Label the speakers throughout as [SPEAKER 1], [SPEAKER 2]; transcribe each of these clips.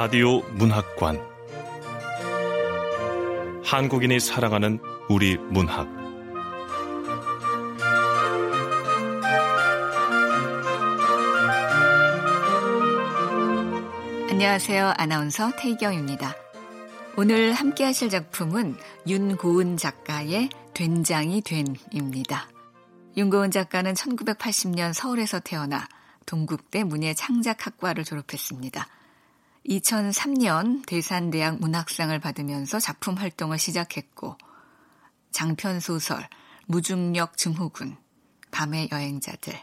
[SPEAKER 1] 라디오 문학관 한국인이 사랑하는 우리 문학
[SPEAKER 2] 안녕하세요. 아나운서 태경입니다. 오늘 함께 하실 작품은 윤고은 작가의 된장이 된입니다. 윤고은 작가는 1980년 서울에서 태어나 동국대 문예창작학과를 졸업했습니다. 2003년 대산대학 문학상을 받으면서 작품 활동을 시작했고 장편 소설 무중력 증후군 밤의 여행자들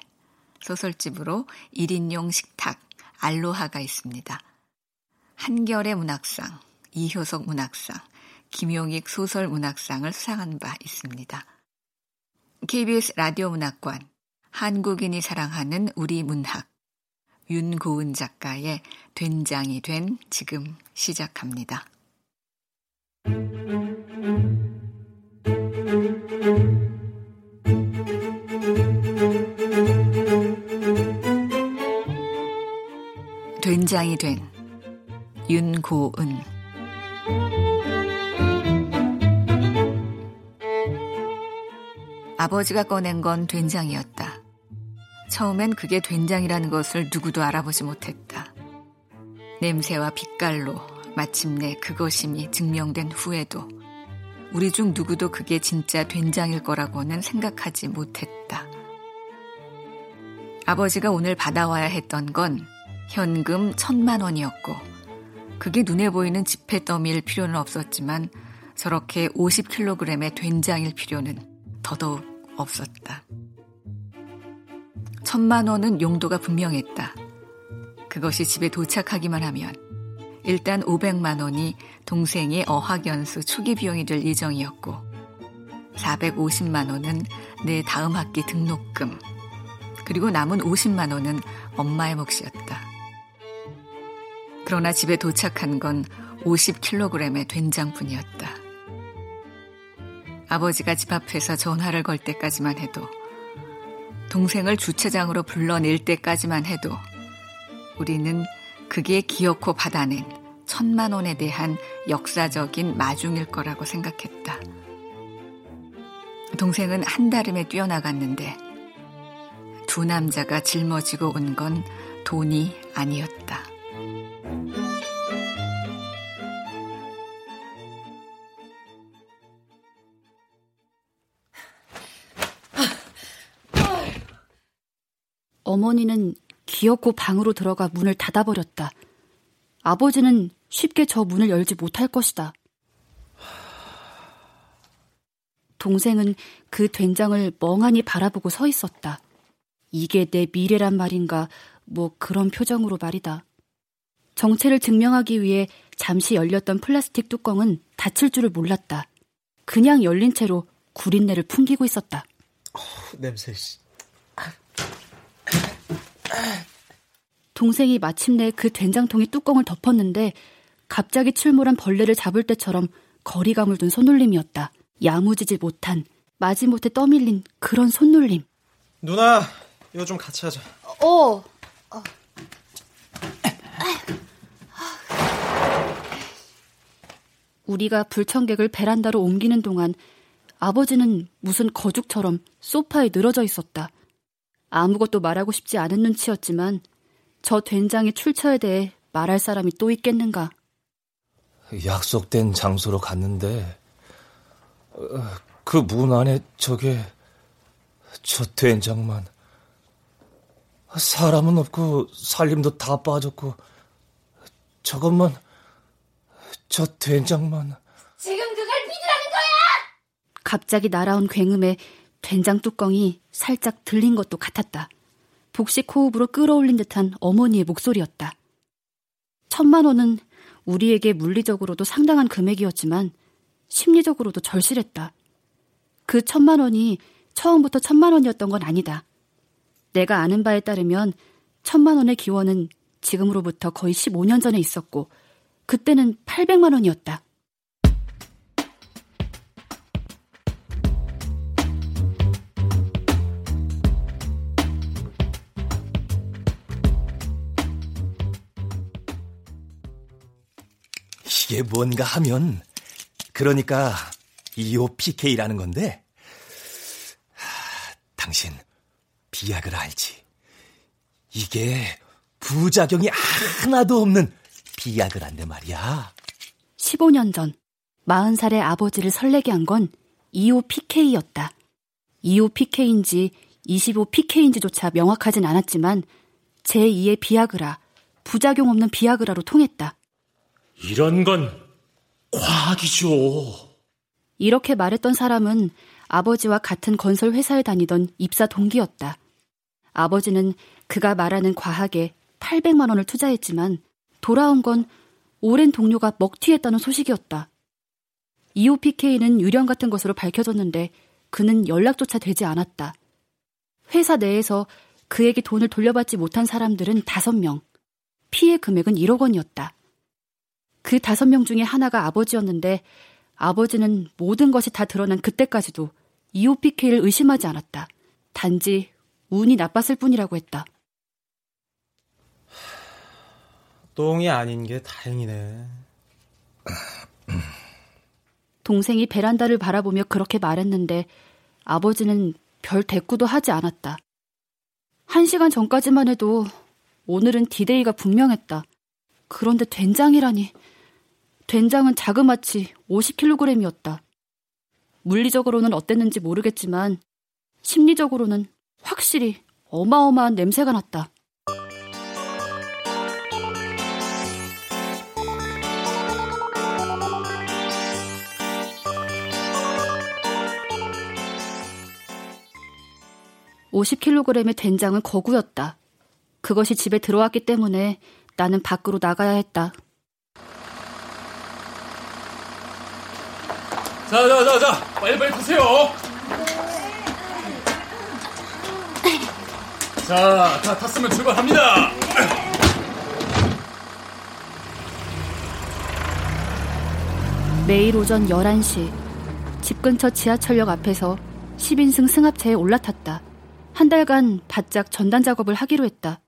[SPEAKER 2] 소설집으로 1인용 식탁 알로하가 있습니다. 한결의 문학상, 이효석 문학상, 김용익 소설 문학상을 수상한 바 있습니다. KBS 라디오 문학관 한국인이 사랑하는 우리 문학 윤고은 작가의 된장이 된 지금 시작합니다. 된장이 된 윤고은 아버지가 꺼낸 건 된장이었다. 처음엔 그게 된장이라는 것을 누구도 알아보지 못했다. 냄새와 빛깔로 마침내 그것임이 증명된 후에도 우리 중 누구도 그게 진짜 된장일 거라고는 생각하지 못했다. 아버지가 오늘 받아와야 했던 건 현금 천만 원이었고 그게 눈에 보이는 지폐 더미일 필요는 없었지만 저렇게 50kg의 된장일 필요는 더더욱 없었다. 천만 원은 용도가 분명했다. 그것이 집에 도착하기만 하면 일단 500만 원이 동생의 어학연수 초기 비용이 될 예정이었고 450만 원은 내 다음 학기 등록금 그리고 남은 50만 원은 엄마의 몫이었다. 그러나 집에 도착한 건 50kg의 된장뿐이었다. 아버지가 집 앞에서 전화를 걸 때까지만 해도 동생을 주차장으로 불러낼 때까지만 해도 우리는 그게 기어코 받아낸 천만 원에 대한 역사적인 마중일 거라고 생각했다. 동생은 한달음에 뛰어나갔는데 두 남자가 짊어지고 온 건 돈이 아니었다.
[SPEAKER 3] 어머니는 기어코 방으로 들어가 문을 닫아버렸다. 아버지는 쉽게 저 문을 열지 못할 것이다. 동생은 그 된장을 멍하니 바라보고 서 있었다. 이게 내 미래란 말인가, 뭐 그런 표정으로 말이다. 정체를 증명하기 위해 잠시 열렸던 플라스틱 뚜껑은 닫힐 줄을 몰랐다. 그냥 열린 채로 구린내를 풍기고 있었다.
[SPEAKER 4] 어, 냄새, 씨.
[SPEAKER 3] 동생이 마침내 그 된장통의 뚜껑을 덮었는데 갑자기 출몰한 벌레를 잡을 때처럼 거리감을 둔 손놀림이었다. 야무지지 못한 마지못해 떠밀린 그런 손놀림.
[SPEAKER 4] 누나, 이거 좀 같이 하자.
[SPEAKER 3] 어. 어. 우리가 불청객을 베란다로 옮기는 동안 아버지는 무슨 거죽처럼 소파에 늘어져 있었다. 아무것도 말하고 싶지 않은 눈치였지만 저 된장의 출처에 대해 말할 사람이 또 있겠는가.
[SPEAKER 5] 약속된 장소로 갔는데 그 문 안에 저게 저 된장만 사람은 없고 살림도 다 빠졌고 저것만 저 된장만
[SPEAKER 6] 지금 그걸 믿으라는 거야!
[SPEAKER 3] 갑자기 날아온 굉음에 된장 뚜껑이 살짝 들린 것도 같았다. 복식 호흡으로 끌어올린 듯한 어머니의 목소리였다. 천만 원은 우리에게 물리적으로도 상당한 금액이었지만 심리적으로도 절실했다. 그 천만 원이 처음부터 천만 원이었던 건 아니다. 내가 아는 바에 따르면 천만 원의 기원은 지금으로부터 거의 15년 전에 있었고 그때는 800만 원이었다.
[SPEAKER 5] 이게 뭔가 하면 그러니까 EOPK라는 건데 하, 당신 비약을 알지? 이게 부작용이 하나도 없는 비약을 한대 말이야.
[SPEAKER 3] 15년 전 40살의 아버지를 설레게 한 건 EOPK였다. EOPK인지 25PK인지조차 명확하진 않았지만 제2의 비아그라, 부작용 없는 비아그라로 통했다.
[SPEAKER 1] 이런 건 과학이죠.
[SPEAKER 3] 이렇게 말했던 사람은 아버지와 같은 건설 회사에 다니던 입사 동기였다. 아버지는 그가 말하는 과학에 800만 원을 투자했지만 돌아온 건 오랜 동료가 먹튀했다는 소식이었다. EOPK는 유령 같은 것으로 밝혀졌는데 그는 연락조차 되지 않았다. 회사 내에서 그에게 돈을 돌려받지 못한 사람들은 5명. 피해 금액은 1억 원이었다. 그 5명 중에 하나가 아버지였는데 아버지는 모든 것이 다 드러난 그때까지도 EOPK를 의심하지 않았다. 단지 운이 나빴을 뿐이라고 했다.
[SPEAKER 4] 똥이 아닌 게 다행이네.
[SPEAKER 3] 동생이 베란다를 바라보며 그렇게 말했는데 아버지는 별 대꾸도 하지 않았다. 한 시간 전까지만 해도 오늘은 디데이가 분명했다. 그런데 된장이라니. 된장은 자그마치 50kg이었다. 물리적으로는 어땠는지 모르겠지만 심리적으로는 확실히 어마어마한 냄새가 났다. (50kg의) 된장은 거구였다. 그것이 집에 들어왔기 때문에 나는 밖으로 나가야 했다.
[SPEAKER 7] 자, 자, 자, 자, 빨리 빨리 타세요. 자, 다 탔으면 출발합니다.
[SPEAKER 3] 매일 오전 11시 집 근처 지하철역 앞에서 10인승 승합차에 올라탔다. 한 달간 바짝 전단 작업을 하기로 했다.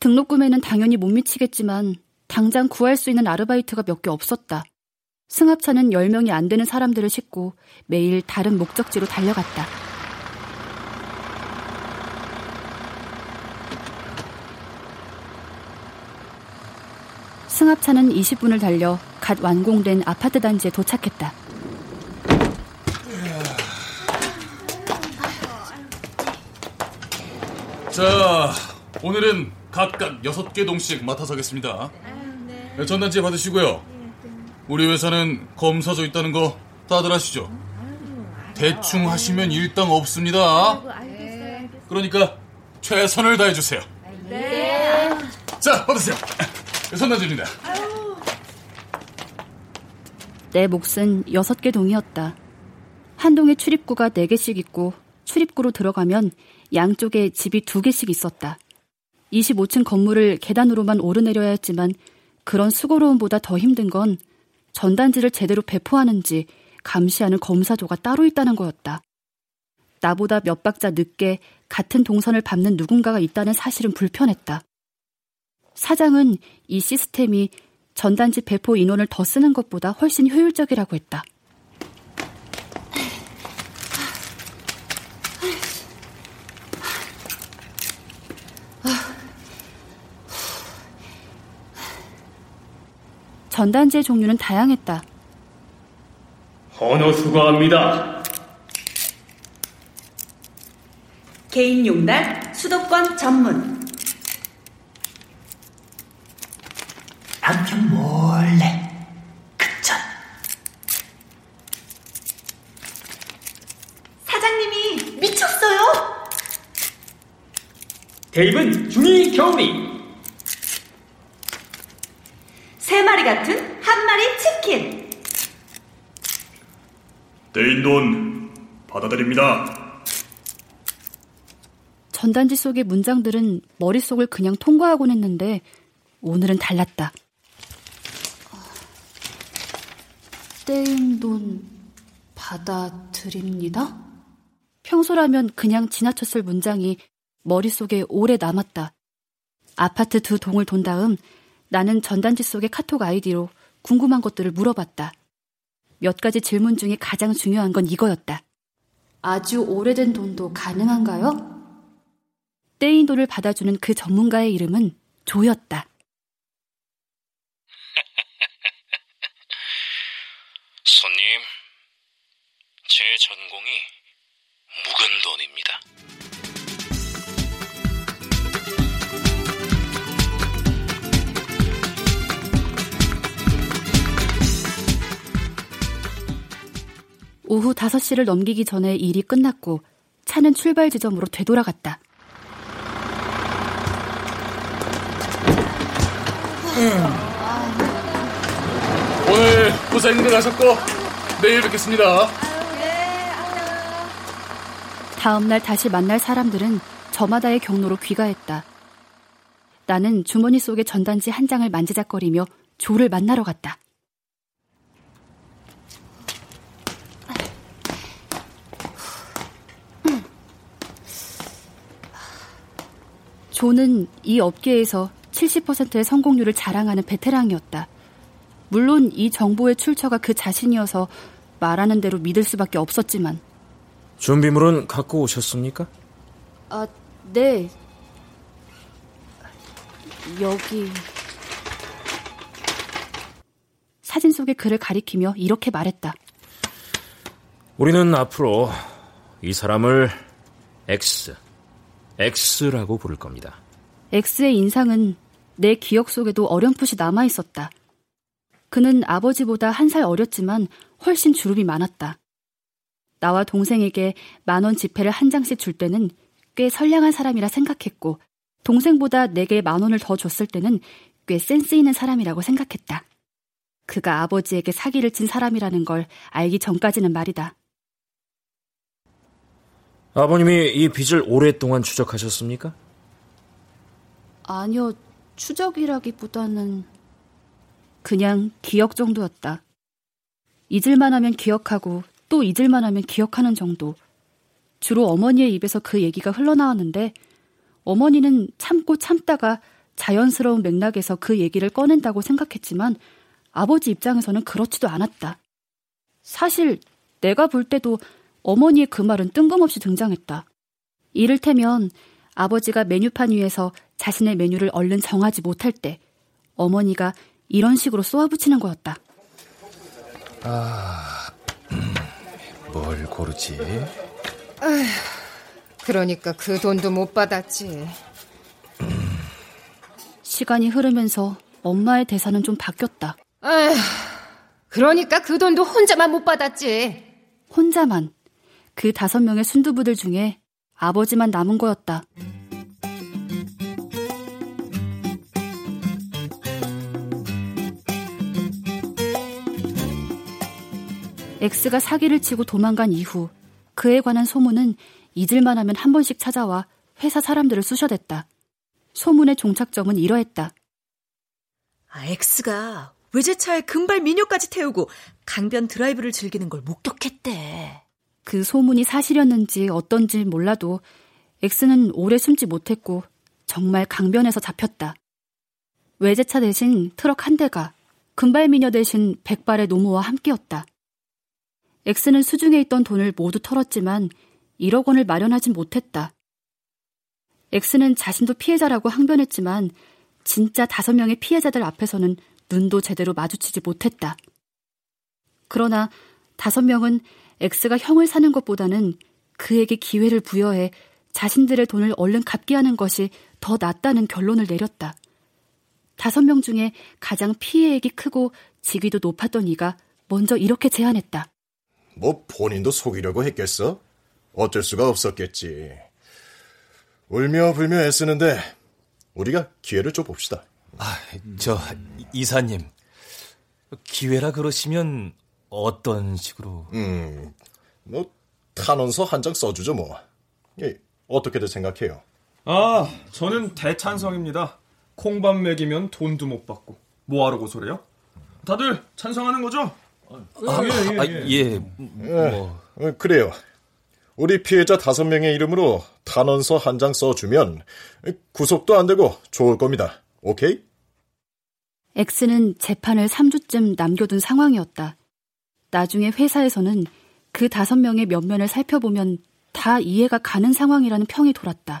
[SPEAKER 3] 등록금에는 당연히 못 미치겠지만 당장 구할 수 있는 아르바이트가 몇 개 없었다. 승합차는 10명이 안 되는 사람들을 싣고 매일 다른 목적지로 달려갔다. 승합차는 20분을 달려 갓 완공된 아파트 단지에 도착했다.
[SPEAKER 7] 자, 오늘은 각각 6개 동씩 맡아서 하겠습니다. 전단지 받으시고요. 우리 회사는 검사조 있다는 거 다들 아시죠? 대충 하시면 일당 없습니다. 그러니까 최선을 다해주세요.
[SPEAKER 6] 네.
[SPEAKER 7] 자, 받으세요. 선단지입니다.
[SPEAKER 3] 내 몫은 6개 동이었다. 한 동에 출입구가 4개씩 있고 출입구로 들어가면 양쪽에 집이 2개씩 있었다. 25층 건물을 계단으로만 오르내려야 했지만 그런 수고로움보다 더 힘든 건 전단지를 제대로 배포하는지 감시하는 검사조가 따로 있다는 거였다. 나보다 몇 박자 늦게 같은 동선을 밟는 누군가가 있다는 사실은 불편했다. 사장은 이 시스템이 전단지 배포 인원을 더 쓰는 것보다 훨씬 효율적이라고 했다. 전단지의 종류는 다양했다.
[SPEAKER 8] 헌호 수고합니다.
[SPEAKER 9] 개인 용달 수도권 전문. 남편 몰래 급전. 사장님이 미쳤어요.
[SPEAKER 8] 대입은 중이 겨울이.
[SPEAKER 9] 세 마리 같은 한 마리 치킨.
[SPEAKER 7] 떼인 돈 받아드립니다.
[SPEAKER 3] 전단지 속의 문장들은 머릿속을 그냥 통과하곤 했는데 오늘은 달랐다. 떼인 돈 받아드립니다? 평소라면 그냥 지나쳤을 문장이 머릿속에 오래 남았다. 아파트 두 동을 돈 다음 나는 전단지 속의 카톡 아이디로 궁금한 것들을 물어봤다. 몇 가지 질문 중에 가장 중요한 건 이거였다. 아주 오래된 돈도 가능한가요? 떼인 돈을 받아주는 그 전문가의 이름은 조였다.
[SPEAKER 10] 손님, 제 전공이 묵은 돈입니다.
[SPEAKER 3] 오후 5시를 넘기기 전에 일이 끝났고 차는 출발 지점으로 되돌아갔다.
[SPEAKER 7] 오늘 고생들 하셨고 내일 뵙겠습니다.
[SPEAKER 3] 다음날 다시 만날 사람들은 저마다의 경로로 귀가했다. 나는 주머니 속의 전단지 한 장을 만지작거리며 조를 만나러 갔다. 조는 이 업계에서 70%의 성공률을 자랑하는 베테랑이었다. 물론 이 정보의 출처가 그 자신이어서 말하는 대로 믿을 수밖에 없었지만.
[SPEAKER 1] 준비물은 갖고 오셨습니까?
[SPEAKER 3] 아, 네. 여기. 사진 속의 글을 가리키며 이렇게 말했다.
[SPEAKER 1] 우리는 앞으로 이 사람을 X, X라고 부를 겁니다.
[SPEAKER 3] X의 인상은 내 기억 속에도 어렴풋이 남아 있었다. 그는 아버지보다 한 살 어렸지만 훨씬 주름이 많았다. 나와 동생에게 만원 지폐를 한 장씩 줄 때는 꽤 선량한 사람이라 생각했고, 동생보다 내게 만 원을 더 줬을 때는 꽤 센스 있는 사람이라고 생각했다. 그가 아버지에게 사기를 친 사람이라는 걸 알기 전까지는 말이다.
[SPEAKER 1] 아버님이 이 빚을 오랫동안 추적하셨습니까?
[SPEAKER 3] 아니요, 추적이라기보다는 그냥 기억 정도였다. 잊을만 하면 기억하고 또 잊을만 하면 기억하는 정도. 주로 어머니의 입에서 그 얘기가 흘러나왔는데 어머니는 참고 참다가 자연스러운 맥락에서 그 얘기를 꺼낸다고 생각했지만 아버지 입장에서는 그렇지도 않았다. 사실 내가 볼 때도 어머니의 그 말은 뜬금없이 등장했다. 이를테면 아버지가 메뉴판 위에서 자신의 메뉴를 얼른 정하지 못할 때 어머니가 이런 식으로 쏘아붙이는 거였다.
[SPEAKER 5] 아, 뭘 고르지?
[SPEAKER 11] 아휴, 그러니까 그 돈도 못 받았지.
[SPEAKER 3] 시간이 흐르면서 엄마의 대사는 좀 바뀌었다.
[SPEAKER 11] 아휴, 그러니까 그 돈도 혼자만 못 받았지.
[SPEAKER 3] 혼자만. 그 다섯 명의 순두부들 중에 아버지만 남은 거였다. X가 사기를 치고 도망간 이후 그에 관한 소문은 잊을만 하면 한 번씩 찾아와 회사 사람들을 쑤셔댔다. 소문의 종착점은 이러했다.
[SPEAKER 12] 아, X가 외제차에 금발 미녀까지 태우고 강변 드라이브를 즐기는 걸 목격했대.
[SPEAKER 3] 그 소문이 사실이었는지 어떤지 몰라도 X는 오래 숨지 못했고 정말 강변에서 잡혔다. 외제차 대신 트럭 한 대가 금발 미녀 대신 백발의 노모와 함께였다. X는 수중에 있던 돈을 모두 털었지만 1억 원을 마련하진 못했다. X는 자신도 피해자라고 항변했지만 진짜 다섯 명의 피해자들 앞에서는 눈도 제대로 마주치지 못했다. 그러나 다섯 명은 X가 형을 사는 것보다는 그에게 기회를 부여해 자신들의 돈을 얼른 갚게 하는 것이 더 낫다는 결론을 내렸다. 다섯 명 중에 가장 피해액이 크고 직위도 높았던 이가 먼저 이렇게 제안했다.
[SPEAKER 13] 뭐 본인도 속이려고 했겠어? 어쩔 수가 없었겠지. 울며 불며 애쓰는데 우리가 기회를 줘 봅시다.
[SPEAKER 5] 아, 저 이사님 기회라 그러시면 어떤 식으로?
[SPEAKER 13] 음, 뭐 탄원서 한 장 써주죠 뭐. 예, 어떻게들 생각해요?
[SPEAKER 8] 아, 저는 대찬성입니다. 콩밥 먹이면 돈도 못 받고 뭐하러 고소래요? 다들 찬성하는 거죠?
[SPEAKER 5] 아, 예, 예, 아, 예. 예,
[SPEAKER 13] 뭐. 예, 그래요. 우리 피해자 다섯 명의 이름으로 탄원서 한 장 써주면 구속도 안 되고 좋을 겁니다. 오케이?
[SPEAKER 3] X는 재판을 3주쯤 남겨둔 상황이었다. 나중에 회사에서는 그 다섯 명의 면면을 살펴보면 다 이해가 가는 상황이라는 평이 돌았다.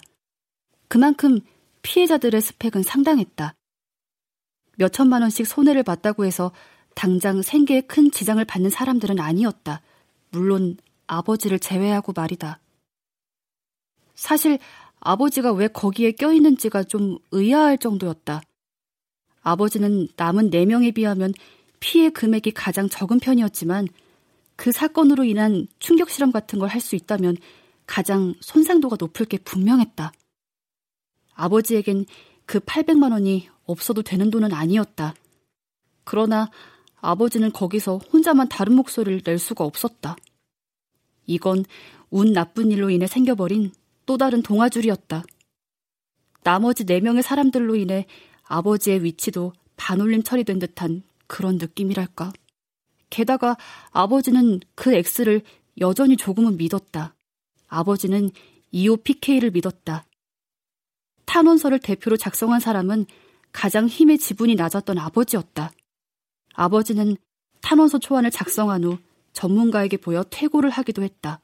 [SPEAKER 3] 그만큼 피해자들의 스펙은 상당했다. 몇 천만 원씩 손해를 봤다고 해서 당장 생계에 큰 지장을 받는 사람들은 아니었다. 물론 아버지를 제외하고 말이다. 사실 아버지가 왜 거기에 껴있는지가 좀 의아할 정도였다. 아버지는 남은 4명에 비하면 피해 금액이 가장 적은 편이었지만 그 사건으로 인한 충격 실험 같은 걸 할 수 있다면 가장 손상도가 높을 게 분명했다. 아버지에겐 그 800만 원이 없어도 되는 돈은 아니었다. 그러나 아버지는 거기서 혼자만 다른 목소리를 낼 수가 없었다. 이건 운 나쁜 일로 인해 생겨버린 또 다른 동화줄이었다. 나머지 4명의 사람들로 인해 아버지의 위치도 반올림 처리된 듯한 그런 느낌이랄까. 게다가 아버지는 그 X를 여전히 조금은 믿었다. 아버지는 EOPK를 믿었다. 탄원서를 대표로 작성한 사람은 가장 힘의 지분이 낮았던 아버지였다. 아버지는 탄원서 초안을 작성한 후 전문가에게 보여 퇴고를 하기도 했다.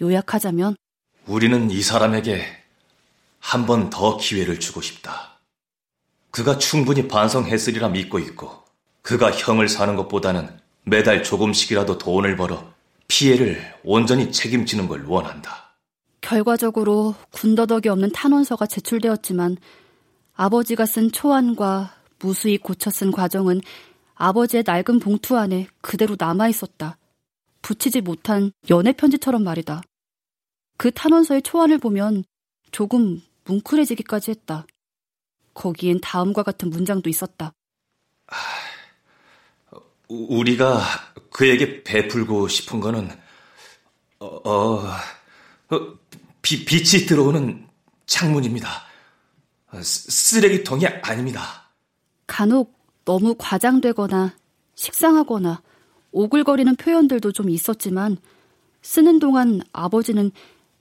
[SPEAKER 3] 요약하자면
[SPEAKER 14] 우리는 이 사람에게 한 번 더 기회를 주고 싶다. 그가 충분히 반성했으리라 믿고 있고 그가 형을 사는 것보다는 매달 조금씩이라도 돈을 벌어 피해를 온전히 책임지는 걸 원한다.
[SPEAKER 3] 결과적으로 군더더기 없는 탄원서가 제출되었지만 아버지가 쓴 초안과 무수히 고쳐 쓴 과정은 아버지의 낡은 봉투 안에 그대로 남아 있었다. 붙이지 못한 연애 편지처럼 말이다. 그 탄원서의 초안을 보면 조금 뭉클해지기까지 했다. 거기엔 다음과 같은 문장도 있었다.
[SPEAKER 14] 우리가 그에게 베풀고 싶은 거는 어, 어, 어 비, 빛이 들어오는 창문입니다. 쓰레기통이 아닙니다.
[SPEAKER 3] 간혹 너무 과장되거나 식상하거나 오글거리는 표현들도 좀 있었지만 쓰는 동안 아버지는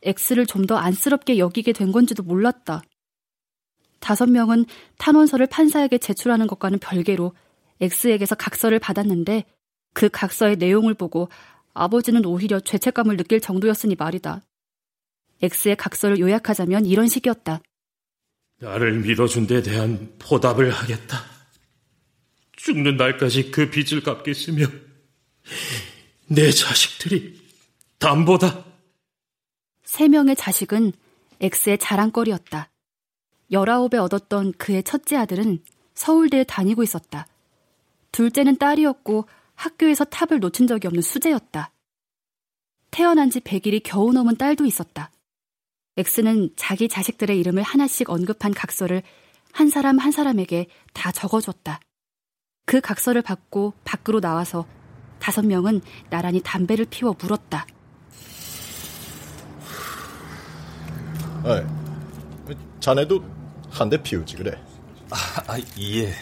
[SPEAKER 3] X를 좀 더 안쓰럽게 여기게 된 건지도 몰랐다. 다섯 명은 탄원서를 판사에게 제출하는 것과는 별개로 X에게서 각서를 받았는데 그 각서의 내용을 보고 아버지는 오히려 죄책감을 느낄 정도였으니 말이다. X의 각서를 요약하자면 이런 식이었다.
[SPEAKER 7] 나를 믿어준 데 대한 보답을 하겠다. 죽는 날까지 그 빚을 갚겠으며 내 자식들이 담보다.
[SPEAKER 3] 세 명의 자식은 X의 자랑거리였다. 열아홉에 얻었던 그의 첫째 아들은 서울대에 다니고 있었다. 둘째는 딸이었고 학교에서 탑을 놓친 적이 없는 수재였다. 태어난 지 100일이 겨우 넘은 딸도 있었다. X는 자기 자식들의 이름을 하나씩 언급한 각서를 한 사람 한 사람에게 다 적어줬다. 그 각서를 받고 밖으로 나와서 다섯 명은 나란히 담배를 피워 물었다.
[SPEAKER 13] 아, 자네도 한 대 피우지 그래.
[SPEAKER 14] 아, 아, 예.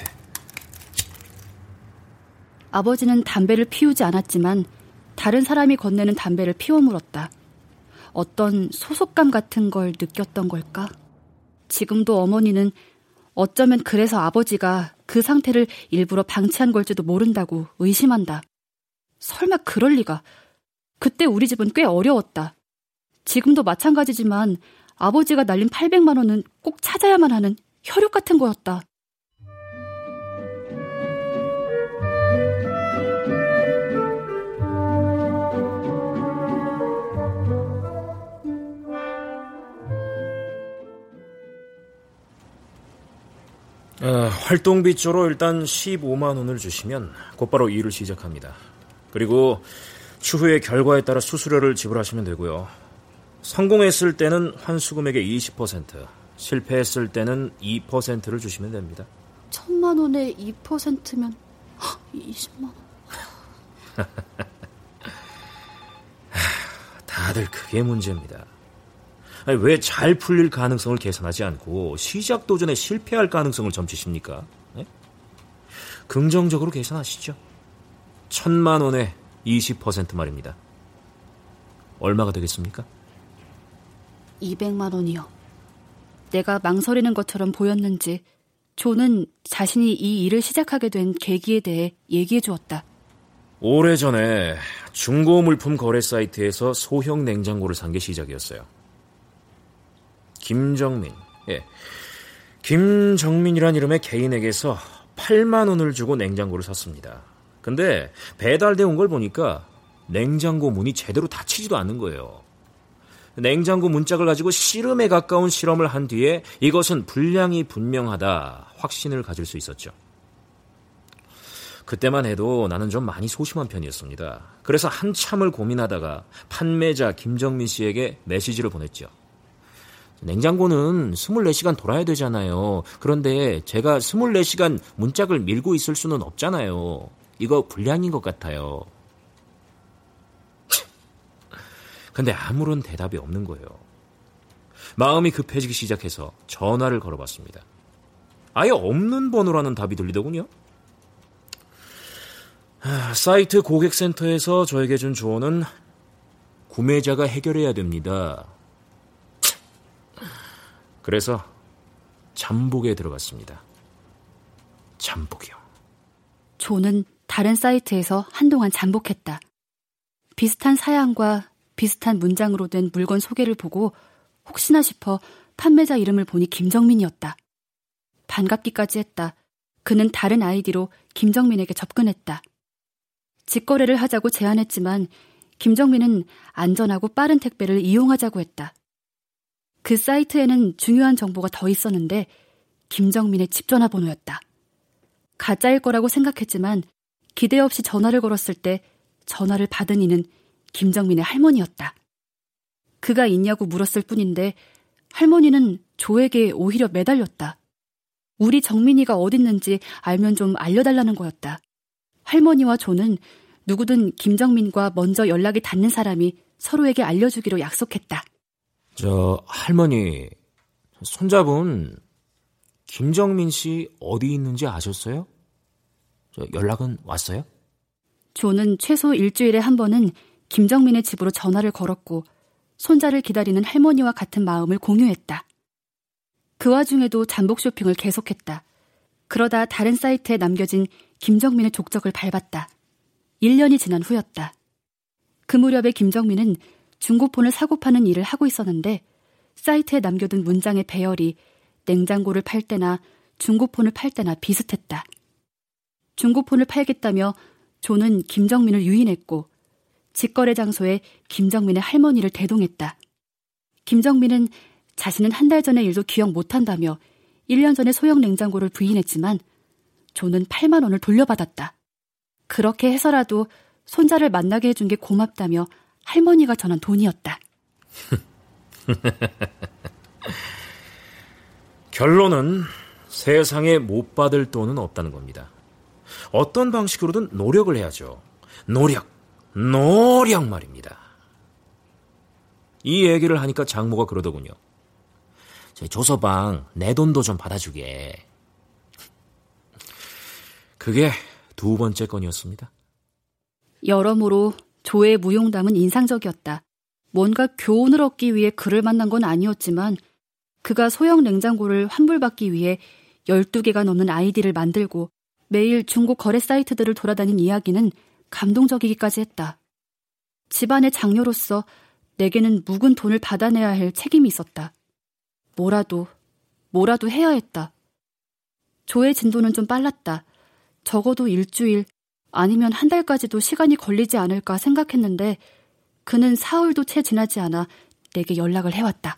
[SPEAKER 3] 아버지는 담배를 피우지 않았지만 다른 사람이 건네는 담배를 피워 물었다. 어떤 소속감 같은 걸 느꼈던 걸까? 지금도 어머니는 어쩌면 그래서 아버지가 그 상태를 일부러 방치한 걸지도 모른다고 의심한다. 설마 그럴 리가. 그때 우리 집은 꽤 어려웠다. 지금도 마찬가지지만 아버지가 날린 800만 원은 꼭 찾아야만 하는 혈육 같은 거였다.
[SPEAKER 1] 어, 활동비 쪽으로 일단 15만 원을 주시면 곧바로 일을 시작합니다. 그리고 추후의 결과에 따라 수수료를 지불하시면 되고요. 성공했을 때는 환수금액의 20%, 실패했을 때는 2%를 주시면 됩니다.
[SPEAKER 3] 천만 원에 2%면 20만 원.
[SPEAKER 1] 다들 그게 문제입니다. 왜 잘 풀릴 가능성을 계산하지 않고 시작 도전에 실패할 가능성을 점치십니까? 네? 긍정적으로 계산하시죠. 천만 원에 20% 말입니다. 얼마가 되겠습니까?
[SPEAKER 3] 200만 원이요. 내가 망설이는 것처럼 보였는지 조는 자신이 이 일을 시작하게 된 계기에 대해 얘기해 주었다.
[SPEAKER 1] 오래전에 중고 물품 거래 사이트에서 소형 냉장고를 산 게 시작이었어요. 김정민, 예. 김정민이란 이름의 개인에게서 8만 원을 주고 냉장고를 샀습니다. 근데 배달돼 온 걸 보니까 냉장고 문이 제대로 닫히지도 않는 거예요. 냉장고 문짝을 가지고 씨름에 가까운 실험을 한 뒤에 이것은 불량이 분명하다 확신을 가질 수 있었죠. 그때만 해도 나는 좀 많이 소심한 편이었습니다. 그래서 한참을 고민하다가 판매자 김정민 씨에게 메시지를 보냈죠. 냉장고는 24시간 돌아야 되잖아요. 그런데 제가 24시간 문짝을 밀고 있을 수는 없잖아요. 이거 불량인 것 같아요. 근데 아무런 대답이 없는 거예요. 마음이 급해지기 시작해서 전화를 걸어봤습니다. 아예 없는 번호라는 답이 들리더군요. 사이트 고객센터에서 저에게 준 조언은 구매자가 해결해야 됩니다. 그래서 잠복에 들어갔습니다. 잠복이요.
[SPEAKER 3] 조는 다른 사이트에서 한동안 잠복했다. 비슷한 사양과 비슷한 문장으로 된 물건 소개를 보고 혹시나 싶어 판매자 이름을 보니 김정민이었다. 반갑기까지 했다. 그는 다른 아이디로 김정민에게 접근했다. 직거래를 하자고 제안했지만 김정민은 안전하고 빠른 택배를 이용하자고 했다. 그 사이트에는 중요한 정보가 더 있었는데 김정민의 집 전화번호였다. 가짜일 거라고 생각했지만 기대 없이 전화를 걸었을 때 전화를 받은 이는 김정민의 할머니였다. 그가 있냐고 물었을 뿐인데 할머니는 조에게 오히려 매달렸다. 우리 정민이가 어딨는지 알면 좀 알려달라는 거였다. 할머니와 조는 누구든 김정민과 먼저 연락이 닿는 사람이 서로에게 알려주기로 약속했다.
[SPEAKER 1] 저 할머니 손잡은 김정민 씨 어디 있는지 아셨어요? 저 연락은 왔어요?
[SPEAKER 3] 조는 최소 일주일에 한 번은 김정민의 집으로 전화를 걸었고 손자를 기다리는 할머니와 같은 마음을 공유했다. 그 와중에도 잠복 쇼핑을 계속했다. 그러다 다른 사이트에 남겨진 김정민의 족적을 밟았다. 1년이 지난 후였다. 그 무렵에 김정민은 중고폰을 사고 파는 일을 하고 있었는데 사이트에 남겨둔 문장의 배열이 냉장고를 팔 때나 중고폰을 팔 때나 비슷했다. 중고폰을 팔겠다며 조는 김정민을 유인했고 직거래 장소에 김정민의 할머니를 대동했다. 김정민은 자신은 한 달 전의 일도 기억 못한다며 1년 전에 소형 냉장고를 부인했지만 조는 8만 원을 돌려받았다. 그렇게 해서라도 손자를 만나게 해준 게 고맙다며 할머니가 전한 돈이었다.
[SPEAKER 1] 결론은 세상에 못 받을 돈은 없다는 겁니다. 어떤 방식으로든 노력을 해야죠. 노력, 노력 말입니다. 이 얘기를 하니까 장모가 그러더군요. 조서방 내 돈도 좀 받아주게. 그게 두 번째 건이었습니다.
[SPEAKER 3] 여러모로 조의 무용담은 인상적이었다. 뭔가 교훈을 얻기 위해 그를 만난 건 아니었지만 그가 소형 냉장고를 환불받기 위해 12개가 넘는 아이디를 만들고 매일 중고 거래 사이트들을 돌아다닌 이야기는 감동적이기까지 했다. 집안의 장녀로서 내게는 묵은 돈을 받아내야 할 책임이 있었다. 뭐라도, 뭐라도 해야 했다. 조의 진도는 좀 빨랐다. 적어도 일주일, 아니면 한 달까지도 시간이 걸리지 않을까 생각했는데 그는 사흘도 채 지나지 않아 내게 연락을 해왔다.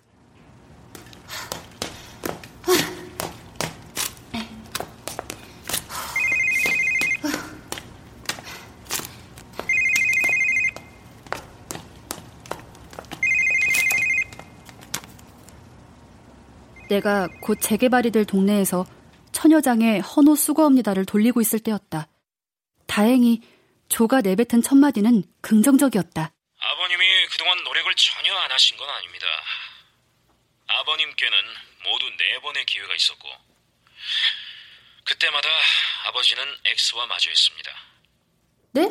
[SPEAKER 3] 내가 곧 재개발이 될 동네에서 처녀장의 헌호 수고합니다를 돌리고 있을 때였다. 다행히 조가 내뱉은 첫 마디는 긍정적이었다.
[SPEAKER 10] 아버님이 그동안 노력을 전혀 안 하신 건 아닙니다. 아버님께는 모두 네 번의 기회가 있었고 그때마다 아버지는 X와 마주했습니다.
[SPEAKER 3] 네?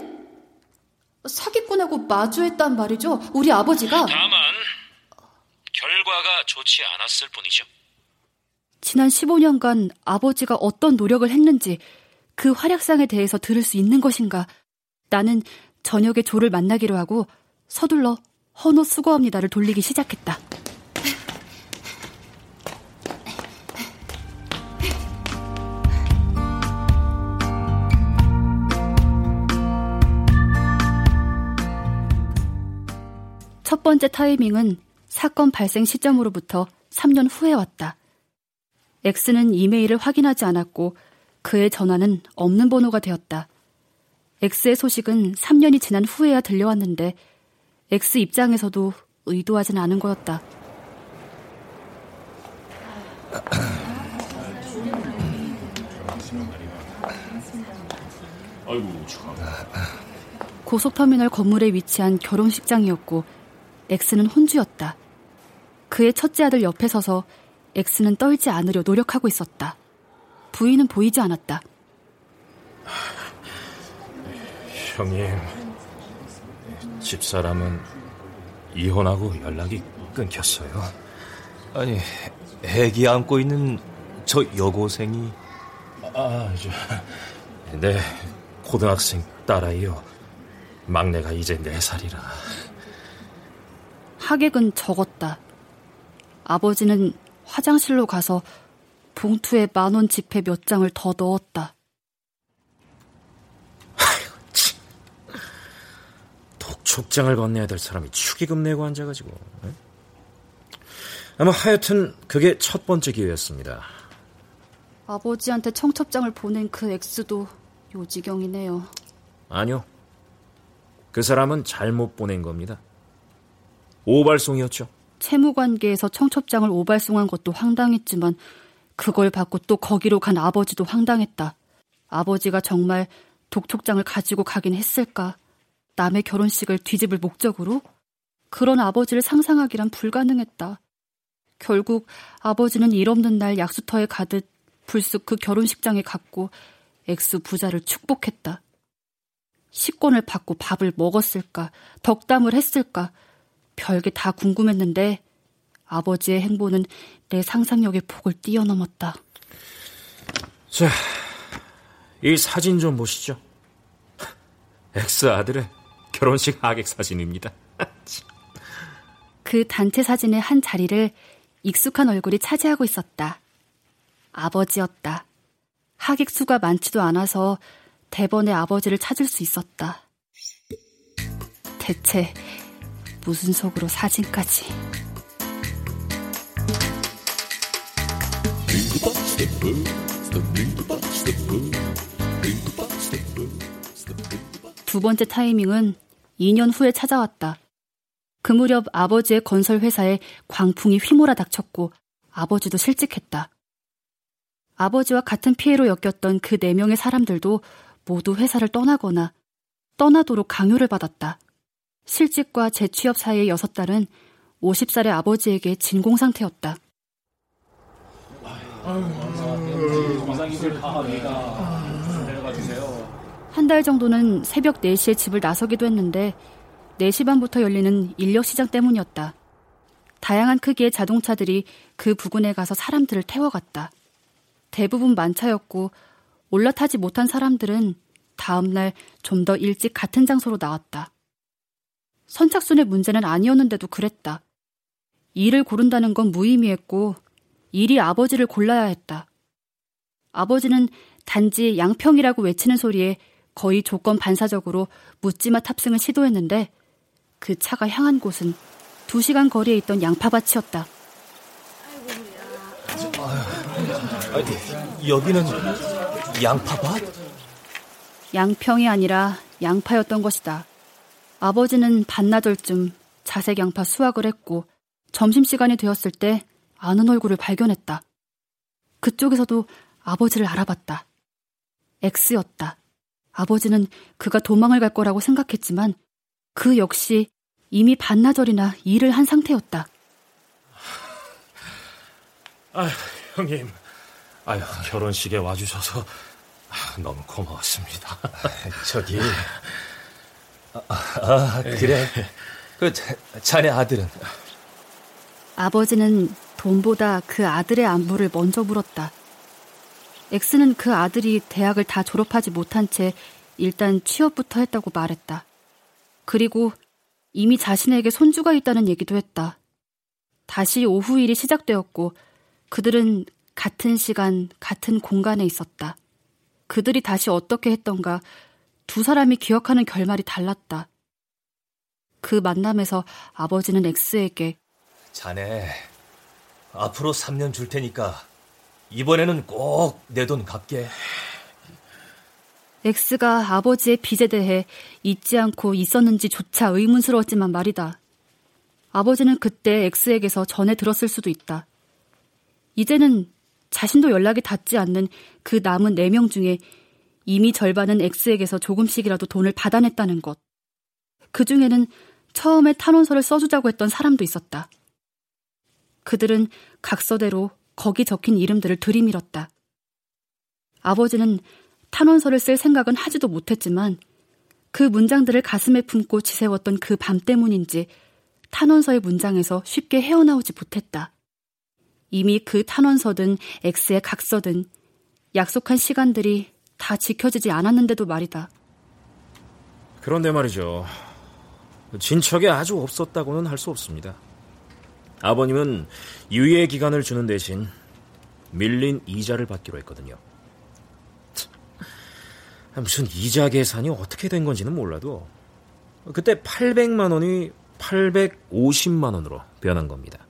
[SPEAKER 3] 사기꾼하고 마주했단 말이죠? 우리 아버지가?
[SPEAKER 10] 다만 결과가 좋지 않았을 뿐이죠.
[SPEAKER 3] 지난 15년간 아버지가 어떤 노력을 했는지 그 활약상에 대해서 들을 수 있는 것인가? 나는 저녁에 조를 만나기로 하고 서둘러 헌호 수고합니다를 돌리기 시작했다. 첫 번째 타이밍은 사건 발생 시점으로부터 3년 후에 왔다. X는 이메일을 확인하지 않았고 그의 전화는 없는 번호가 되었다. X의 소식은 3년이 지난 후에야 들려왔는데 X 입장에서도 의도하진 않은 거였다. 고속터미널 건물에 위치한 결혼식장이었고 X는 혼주였다. 그의 첫째 아들 옆에 서서 X는 떨지 않으려 노력하고 있었다. 부인은 보이지 않았다.
[SPEAKER 1] 형님, 집사람은 이혼하고 연락이 끊겼어요.
[SPEAKER 14] 아니, 애기 안고 있는 저 여고생이
[SPEAKER 1] 아, 저, 네, 고등학생 딸아이요. 막내가 이제 네 살이라
[SPEAKER 3] 하객은 적었다. 아버지는 화장실로 가서 봉투에 만 원 지폐 몇 장을 더 넣었다.
[SPEAKER 1] 독촉장을 건네야 될 사람이 축의금 내고 앉아가지고. 네? 아마 하여튼 그게 첫 번째 기회였습니다.
[SPEAKER 3] 아버지한테 청첩장을 보낸 그 X도 요지경이네요.
[SPEAKER 1] 아니요. 그 사람은 잘못 보낸 겁니다. 오발송이었죠.
[SPEAKER 3] 채무 관계에서 청첩장을 오발송한 것도 황당했지만 그걸 받고 또 거기로 간 아버지도 황당했다. 아버지가 정말 독촉장을 가지고 가긴 했을까? 남의 결혼식을 뒤집을 목적으로? 그런 아버지를 상상하기란 불가능했다. 결국 아버지는 일 없는 날 약수터에 가듯 불쑥 그 결혼식장에 갔고 엑스 부자를 축복했다. 식권을 받고 밥을 먹었을까? 덕담을 했을까? 별게 다 궁금했는데 아버지의 행보는 내 상상력의 폭을 뛰어넘었다.
[SPEAKER 1] 자, 이 사진 좀 보시죠. 엑스 아들의 결혼식 하객 사진입니다.
[SPEAKER 3] 그 단체 사진의 한 자리를 익숙한 얼굴이 차지하고 있었다. 아버지였다. 하객 수가 많지도 않아서 대번에 아버지를 찾을 수 있었다. 대체 무슨 속으로 사진까지. 두 번째 타이밍은 2년 후에 찾아왔다. 그 무렵 아버지의 건설 회사에 광풍이 휘몰아 닥쳤고 아버지도 실직했다. 아버지와 같은 피해로 엮였던 그 네 명의 사람들도 모두 회사를 떠나거나 떠나도록 강요를 받았다. 실직과 재취업 사이의 여섯 달은 50살의 아버지에게 진공 상태였다. 한 달 정도는 새벽 4시에 집을 나서기도 했는데 4시 반부터 열리는 인력 시장 때문이었다. 다양한 크기의 자동차들이 그 부근에 가서 사람들을 태워갔다. 대부분 만차였고 올라타지 못한 사람들은 다음날 좀 더 일찍 같은 장소로 나왔다. 선착순의 문제는 아니었는데도 그랬다. 일을 고른다는 건 무의미했고 일이 아버지를 골라야 했다. 아버지는 단지 양평이라고 외치는 소리에 거의 조건 반사적으로 묻지마 탑승을 시도했는데 그 차가 향한 곳은 두 시간 거리에 있던 양파밭이었다.
[SPEAKER 14] 아니, 여기는 양파밭?
[SPEAKER 3] 양평이 아니라 양파였던 것이다. 아버지는 반나절쯤 자색 양파 수확을 했고 점심시간이 되었을 때 아는 얼굴을 발견했다. 그쪽에서도 아버지를 알아봤다. X였다. 아버지는 그가 도망을 갈 거라고 생각했지만 그 역시 이미 반나절이나 일을 한 상태였다.
[SPEAKER 7] 아, 형님. 아유, 결혼식에 와주셔서 너무 고마웠습니다.
[SPEAKER 5] 저기. 아, 아 그래. 그 자네 아들은
[SPEAKER 3] 아버지는 돈보다 그 아들의 안부를 먼저 물었다. 엑스는 그 아들이 대학을 다 졸업하지 못한 채 일단 취업부터 했다고 말했다. 그리고 이미 자신에게 손주가 있다는 얘기도 했다. 다시 오후 일이 시작되었고 그들은 같은 시간, 같은 공간에 있었다. 그들이 다시 어떻게 했던가 두 사람이 기억하는 결말이 달랐다. 그 만남에서 아버지는 엑스에게
[SPEAKER 5] 자네 앞으로 3년 줄 테니까 이번에는 꼭 내 돈 갚게.
[SPEAKER 3] 엑스가 아버지의 빚에 대해 잊지 않고 있었는지조차 의문스러웠지만 말이다. 아버지는 그때 엑스에게서 전해 들었을 수도 있다. 이제는 자신도 연락이 닿지 않는 그 남은 4명 중에 이미 절반은 X에게서 조금씩이라도 돈을 받아냈다는 것. 그 중에는 처음에 탄원서를 써주자고 했던 사람도 있었다. 그들은 각서대로 거기 적힌 이름들을 들이밀었다. 아버지는 탄원서를 쓸 생각은 하지도 못했지만 그 문장들을 가슴에 품고 지새웠던 그 밤 때문인지 탄원서의 문장에서 쉽게 헤어나오지 못했다. 이미 그 탄원서든 X의 각서든 약속한 시간들이 다 지켜지지 않았는데도 말이다.
[SPEAKER 1] 그런데 말이죠. 진척이 아주 없었다고는 할 수 없습니다. 아버님은 유예 기간을 주는 대신 밀린 이자를 받기로 했거든요. 무슨 이자 계산이 어떻게 된 건지는 몰라도 그때 800만 원이 850만 원으로 변한 겁니다.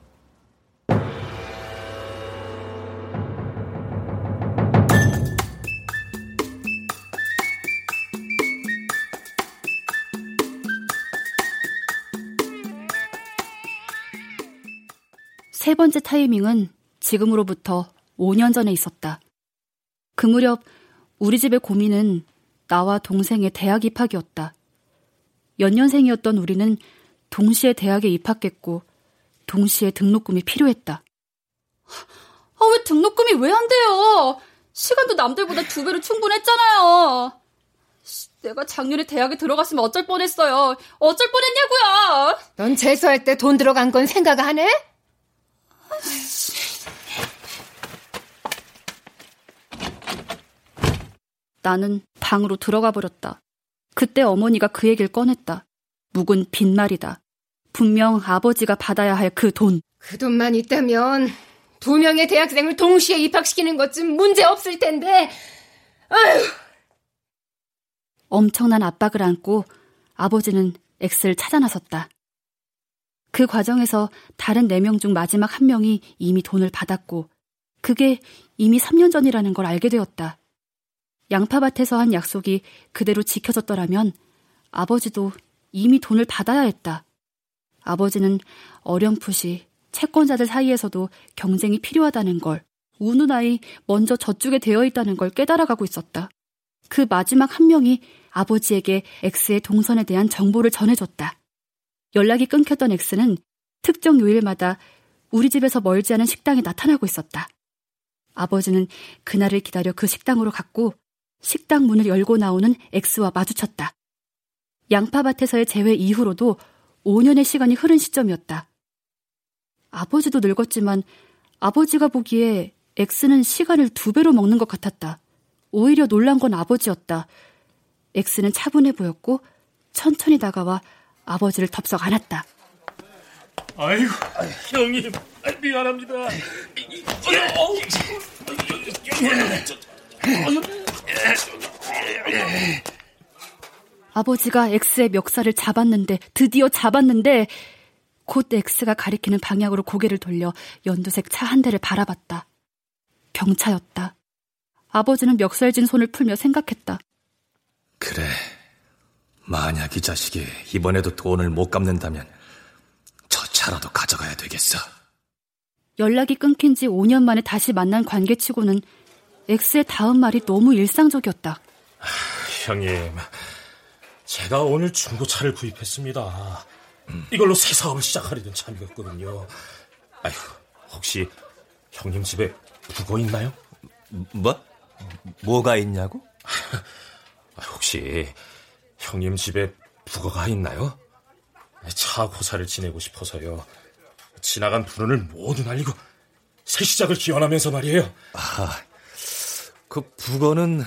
[SPEAKER 3] 세 번째 타이밍은 지금으로부터 5년 전에 있었다. 그 무렵 우리 집의 고민은 나와 동생의 대학 입학이었다. 연년생이었던 우리는 동시에 대학에 입학했고 동시에 등록금이 필요했다.
[SPEAKER 15] 아, 왜 등록금이 왜 안 돼요? 시간도 남들보다 두 배로 충분했잖아요. 내가 작년에 대학에 들어갔으면 어쩔 뻔했어요. 어쩔 뻔했냐고요.
[SPEAKER 11] 넌 재수할 때 돈 들어간 건 생각 안 해?
[SPEAKER 3] 나는 방으로 들어가 버렸다. 그때 어머니가 그 얘기를 꺼냈다. 묵은 빈말이다. 분명 아버지가 받아야 할 그 돈.
[SPEAKER 11] 그 돈만 있다면 두 명의 대학생을 동시에 입학시키는 것쯤 문제 없을 텐데. 아휴.
[SPEAKER 3] 엄청난 압박을 안고 아버지는 엑스를 찾아 나섰다. 그 과정에서 다른 4명 중 마지막 한 명이 이미 돈을 받았고 그게 이미 3년 전이라는 걸 알게 되었다. 양파밭에서 한 약속이 그대로 지켜졌더라면 아버지도 이미 돈을 받아야 했다. 아버지는 어렴풋이 채권자들 사이에서도 경쟁이 필요하다는 걸, 우는 아이 먼저 저쪽에 되어 있다는 걸 깨달아가고 있었다. 그 마지막 한 명이 아버지에게 X의 동선에 대한 정보를 전해줬다. 연락이 끊겼던 X는 특정 요일마다 우리 집에서 멀지 않은 식당에 나타나고 있었다. 아버지는 그날을 기다려 그 식당으로 갔고 식당 문을 열고 나오는 X와 마주쳤다. 양파밭에서의 재회 이후로도 5년의 시간이 흐른 시점이었다. 아버지도 늙었지만 아버지가 보기에 X는 시간을 두 배로 먹는 것 같았다. 오히려 놀란 건 아버지였다. X는 차분해 보였고 천천히 다가와 아버지를 덥석 안았다.
[SPEAKER 7] 아이고, 형님, 미안합니다.
[SPEAKER 3] 아버지가 X의 멱살을 잡았는데, 드디어 잡았는데, 곧 X가 가리키는 방향으로 고개를 돌려 연두색 차 한 대를 바라봤다. 병차였다. 아버지는 멱살진 손을 풀며 생각했다.
[SPEAKER 14] 그래. 만약 이 자식이 이번에도 돈을 못 갚는다면 저 차라도 가져가야 되겠어.
[SPEAKER 3] 연락이 끊긴 지 5년 만에 다시 만난 관계치고는 X의 다음 말이 너무 일상적이었다.
[SPEAKER 7] 형님, 제가 오늘 중고차를 구입했습니다. 이걸로 새 사업을 시작하려던 참이었거든요. 아휴, 혹시 형님 집에 북어 있나요?
[SPEAKER 5] 뭐? 뭐가 있냐고?
[SPEAKER 7] 혹시 형님 집에 북어가 있나요? 차 고사를 지내고 싶어서요. 지나간 불운을 모두 날리고 새 시작을 기원하면서 말이에요.
[SPEAKER 5] 아, 그 북어는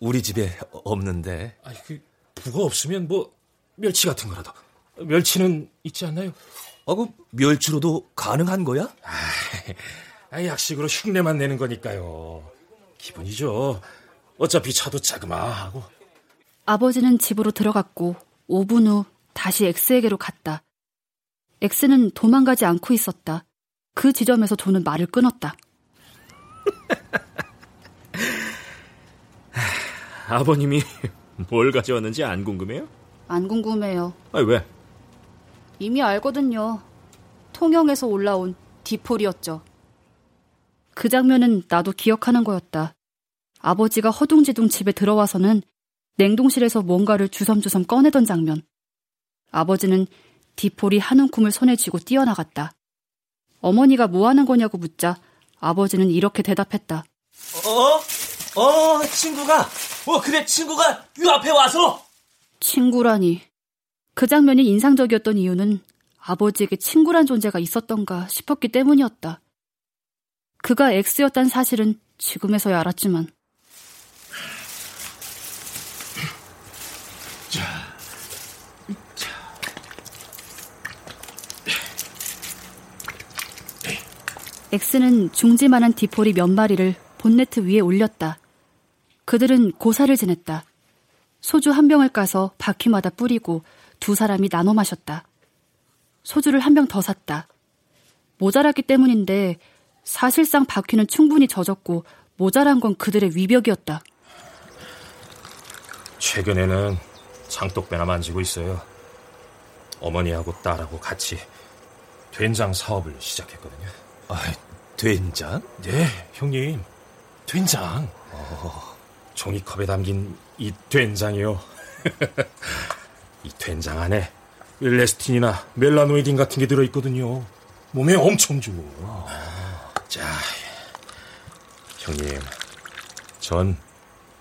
[SPEAKER 5] 우리 집에 없는데.
[SPEAKER 7] 아니, 그 북어 없으면 뭐 멸치 같은 거라도. 멸치는 있지 않나요?
[SPEAKER 5] 아, 그 멸치로도 가능한 거야?
[SPEAKER 7] 아, 약식으로 흉내만 내는 거니까요. 기분이죠. 어차피 차도 자그마하고.
[SPEAKER 3] 아버지는 집으로 들어갔고 5분 후 다시 X에게로 갔다. X는 도망가지 않고 있었다. 그 지점에서 저는 말을 끊었다.
[SPEAKER 1] 아버님이 뭘 가져왔는지 안 궁금해요?
[SPEAKER 3] 안 궁금해요.
[SPEAKER 1] 아, 왜?
[SPEAKER 3] 이미 알거든요. 통영에서 올라온 디폴이었죠. 그 장면은 나도 기억하는 거였다. 아버지가 허둥지둥 집에 들어와서는 냉동실에서 뭔가를 주섬주섬 꺼내던 장면. 아버지는 디폴이 한 움큼을 손에 쥐고 뛰어나갔다. 어머니가 뭐 하는 거냐고 묻자 아버지는 이렇게 대답했다.
[SPEAKER 5] 어? 어, 친구가, 어, 그래, 친구가 요 앞에 와서!
[SPEAKER 3] 친구라니. 그 장면이 인상적이었던 이유는 아버지에게 친구란 존재가 있었던가 싶었기 때문이었다. 그가 X였단 사실은 지금에서야 알았지만.
[SPEAKER 7] 자,
[SPEAKER 3] X는 중지만한 디폴이 몇 마리를 본네트 위에 올렸다. 그들은 고사를 지냈다. 소주 한 병을 까서 바퀴마다 뿌리고 두 사람이 나눠 마셨다. 소주를 한 병 더 샀다. 모자랐기 때문인데 사실상 바퀴는 충분히 젖었고 모자란 건 그들의 위벽이었다.
[SPEAKER 7] 최근에는 장독배나 만지고 있어요. 어머니하고 딸하고 같이 된장 사업을 시작했거든요.
[SPEAKER 5] 아, 된장?
[SPEAKER 7] 네, 형님. 된장.
[SPEAKER 5] 어.
[SPEAKER 7] 종이컵에 담긴 이 된장이요. 이 된장 안에 일레스틴이나 멜라노이딘 같은 게 들어있거든요. 몸에 엄청 좋아. 자, 형님. 전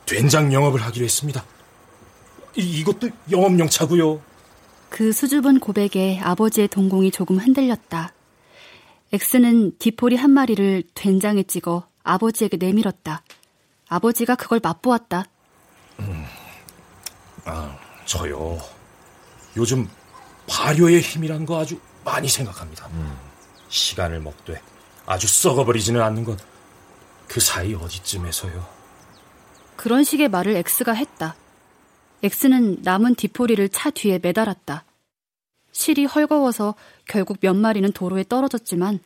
[SPEAKER 7] 된장 영업을 하기로 했습니다. 이, 이것도 영업용 차고요.
[SPEAKER 3] 그 수줍은 고백에 아버지의 동공이 조금 흔들렸다. 엑스는 디폴이 한 마리를 된장에 찍어 아버지에게 내밀었다. 아버지가 그걸 맛보았다.
[SPEAKER 7] 음, 아, 저요. 요즘 발효의 힘이란 거 아주 많이 생각합니다. 음. 시간을 먹되 아주 썩어버리지는 않는 것. 그 사이 어디쯤에서요.
[SPEAKER 3] 그런 식의 말을 엑스가 했다. 엑스는 남은 디포리를 차 뒤에 매달았다. 실이 헐거워서 결국 몇 마리는 도로에 떨어졌지만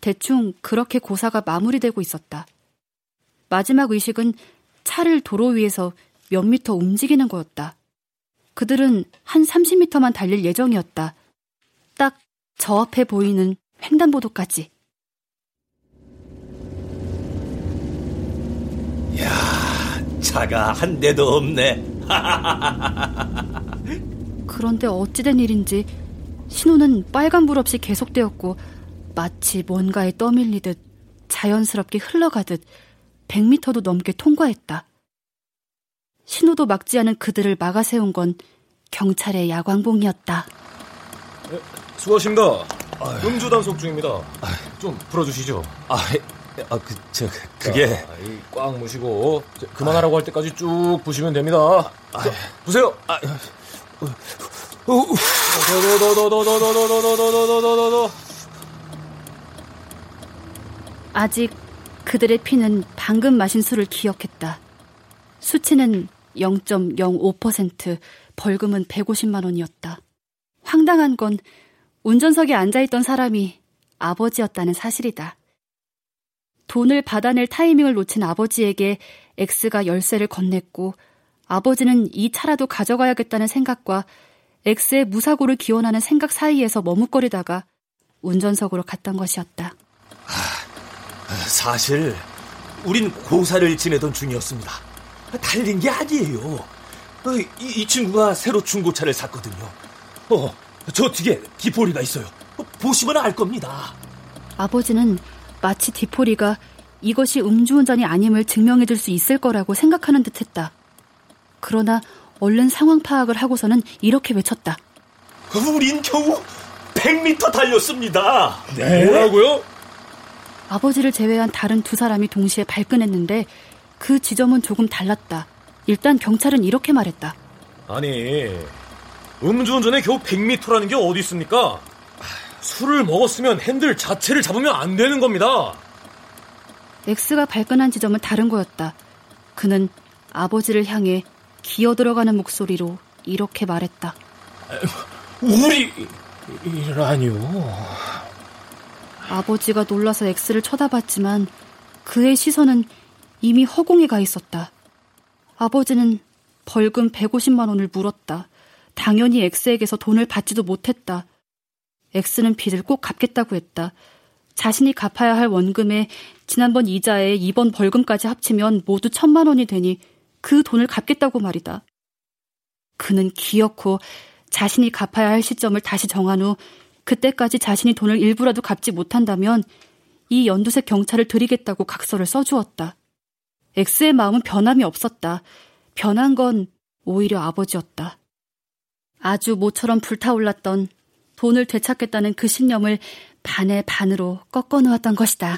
[SPEAKER 3] 대충 그렇게 고사가 마무리되고 있었다. 마지막 의식은 차를 도로 위에서 몇 미터 움직이는 거였다. 그들은 한 30미터만 달릴 예정이었다. 딱 저 앞에 보이는 횡단보도까지.
[SPEAKER 5] 야, 차가 한 대도 없네.
[SPEAKER 3] 그런데 어찌된 일인지 신호는 빨간불 없이 계속되었고 마치 뭔가에 떠밀리듯 자연스럽게 흘러가듯 100미터도 넘게 통과했다. 신호도 막지 않은 그들을 막아 세운 건 경찰의 야광봉이었다.
[SPEAKER 8] 네, 수고하십니다. 음주 단속 중입니다. 좀 풀어주시죠.
[SPEAKER 5] 아, 아, 그, 저, 그게.
[SPEAKER 8] 자, 꽉 무시고, 그만하라고 할 때까지 쭉 부시면 됩니다. 자, 보세요.
[SPEAKER 3] 아직 그들의 피는 방금 마신 술을 기억했다. 수치는 0.05%, 벌금은 150만 원이었다. 황당한 건 운전석에 앉아있던 사람이 아버지였다는 사실이다. 돈을 받아낼 타이밍을 놓친 아버지에게 X가 열쇠를 건넸고 아버지는 이 차라도 가져가야겠다는 생각과 X의 무사고를 기원하는 생각 사이에서 머뭇거리다가 운전석으로 갔던 것이었다.
[SPEAKER 5] 아, 사실 우린 고사를 지내던 중이었습니다. 달린 게 아니에요. 어, 이, 이 친구가 새로 중고차를 샀거든요. 어, 저 뒤에 디포리가 있어요. 보시면 알 겁니다.
[SPEAKER 3] 아버지는 마치 디포리가 이것이 음주운전이 아님을 증명해줄 수 있을 거라고 생각하는 듯 했다. 그러나 얼른 상황 파악을 하고서는 이렇게 외쳤다.
[SPEAKER 5] 우린 겨우 100m 달렸습니다.
[SPEAKER 1] 네? 뭐라고요?
[SPEAKER 3] 아버지를 제외한 다른 두 사람이 동시에 발끈했는데 그 지점은 조금 달랐다. 일단 경찰은 이렇게 말했다.
[SPEAKER 1] 아니, 음주운전에 겨우 100m라는 게 어디 있습니까? 술을 먹었으면 핸들 자체를 잡으면 안 되는 겁니다.
[SPEAKER 3] 엑스가 발끈한 지점은 다른 거였다. 그는 아버지를 향해 기어 들어가는 목소리로 이렇게 말했다.
[SPEAKER 1] 우리라니요.
[SPEAKER 3] 아버지가 놀라서 엑스를 쳐다봤지만 그의 시선은 이미 허공에 가 있었다. 아버지는 벌금 150만 원을 물었다. 당연히 엑스에게서 돈을 받지도 못했다. 엑스는 빚을 꼭 갚겠다고 했다. 자신이 갚아야 할 원금에 지난번 이자에 이번 벌금까지 합치면 모두 천만 원이 되니 그 돈을 갚겠다고 말이다. 그는 기어코 자신이 갚아야 할 시점을 다시 정한 후 그때까지 자신이 돈을 일부라도 갚지 못한다면 이 연두색 경찰을 드리겠다고 각서를 써주었다. 엑스의 마음은 변함이 없었다. 변한 건 오히려 아버지였다. 아주 모처럼 불타올랐던 돈을 되찾겠다는 그 신념을 반의 반으로 꺾어 놓았던 것이다.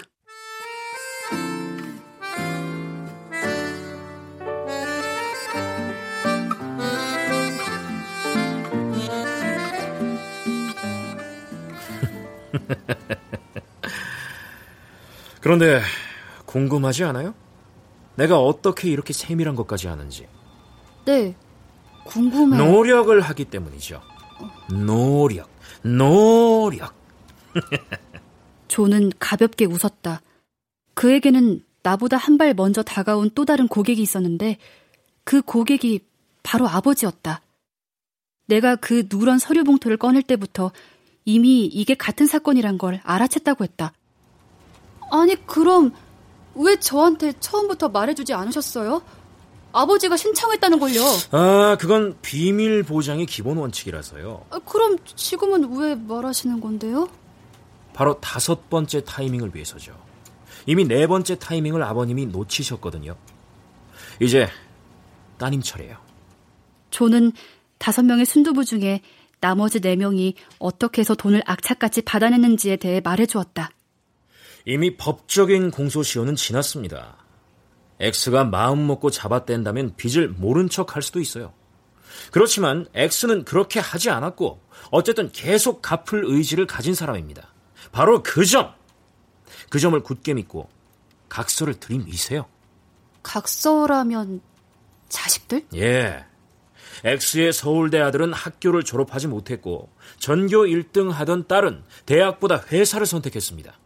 [SPEAKER 1] 그런데 궁금하지 않아요? 내가 어떻게 이렇게 세밀한 것까지 아는지.
[SPEAKER 3] 네, 궁금해요.
[SPEAKER 1] 노력을 하기 때문이죠. 노력, 노력.
[SPEAKER 3] 조는 가볍게 웃었다. 그에게는 나보다 한 발 먼저 다가온 또 다른 고객이 있었는데 그 고객이 바로 아버지였다. 내가 그 누런 서류 봉투를 꺼낼 때부터 이미 이게 같은 사건이란 걸 알아챘다고 했다. 아니, 그럼 왜 저한테 처음부터 말해주지 않으셨어요? 아버지가 신청했다는 걸요.
[SPEAKER 1] 아, 그건 비밀 보장의 기본 원칙이라서요.
[SPEAKER 3] 아, 그럼 지금은 왜 말하시는 건데요?
[SPEAKER 1] 바로 다섯 번째 타이밍을 위해서죠. 이미 네 번째 타이밍을 아버님이 놓치셨거든요. 이제 따님 차례예요.
[SPEAKER 3] 조는 다섯 명의 순두부 중에 나머지 네 명이 어떻게 해서 돈을 악착같이 받아냈는지에 대해 말해주었다.
[SPEAKER 1] 이미 법적인 공소시효는 지났습니다. X가 마음 먹고 잡아댄다면 빚을 모른 척 할 수도 있어요. 그렇지만 X는 그렇게 하지 않았고 어쨌든 계속 갚을 의지를 가진 사람입니다. 바로 그 점! 그 점을 굳게 믿고 각서를 들이미세요.
[SPEAKER 3] 각서라면 자식들?
[SPEAKER 1] 예. X의 서울대 아들은 학교를 졸업하지 못했고 전교 1등 하던 딸은 대학보다 회사를 선택했습니다.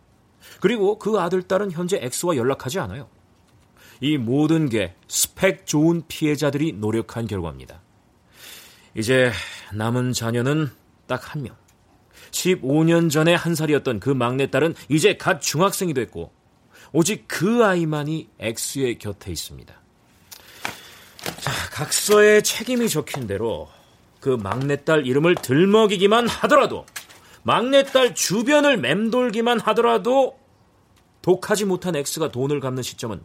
[SPEAKER 1] 그리고 그 아들 딸은 현재 X와 연락하지 않아요. 이 모든 게 스펙 좋은 피해자들이 노력한 결과입니다. 이제 남은 자녀는 딱 한 명. 15년 전에 한 살이었던 그 막내딸은 이제 갓 중학생이 됐고 오직 그 아이만이 X의 곁에 있습니다. 자, 각서에 책임이 적힌 대로 그 막내딸 이름을 들먹이기만 하더라도 막내딸 주변을 맴돌기만 하더라도 독하지 못한 X가 돈을 갚는 시점은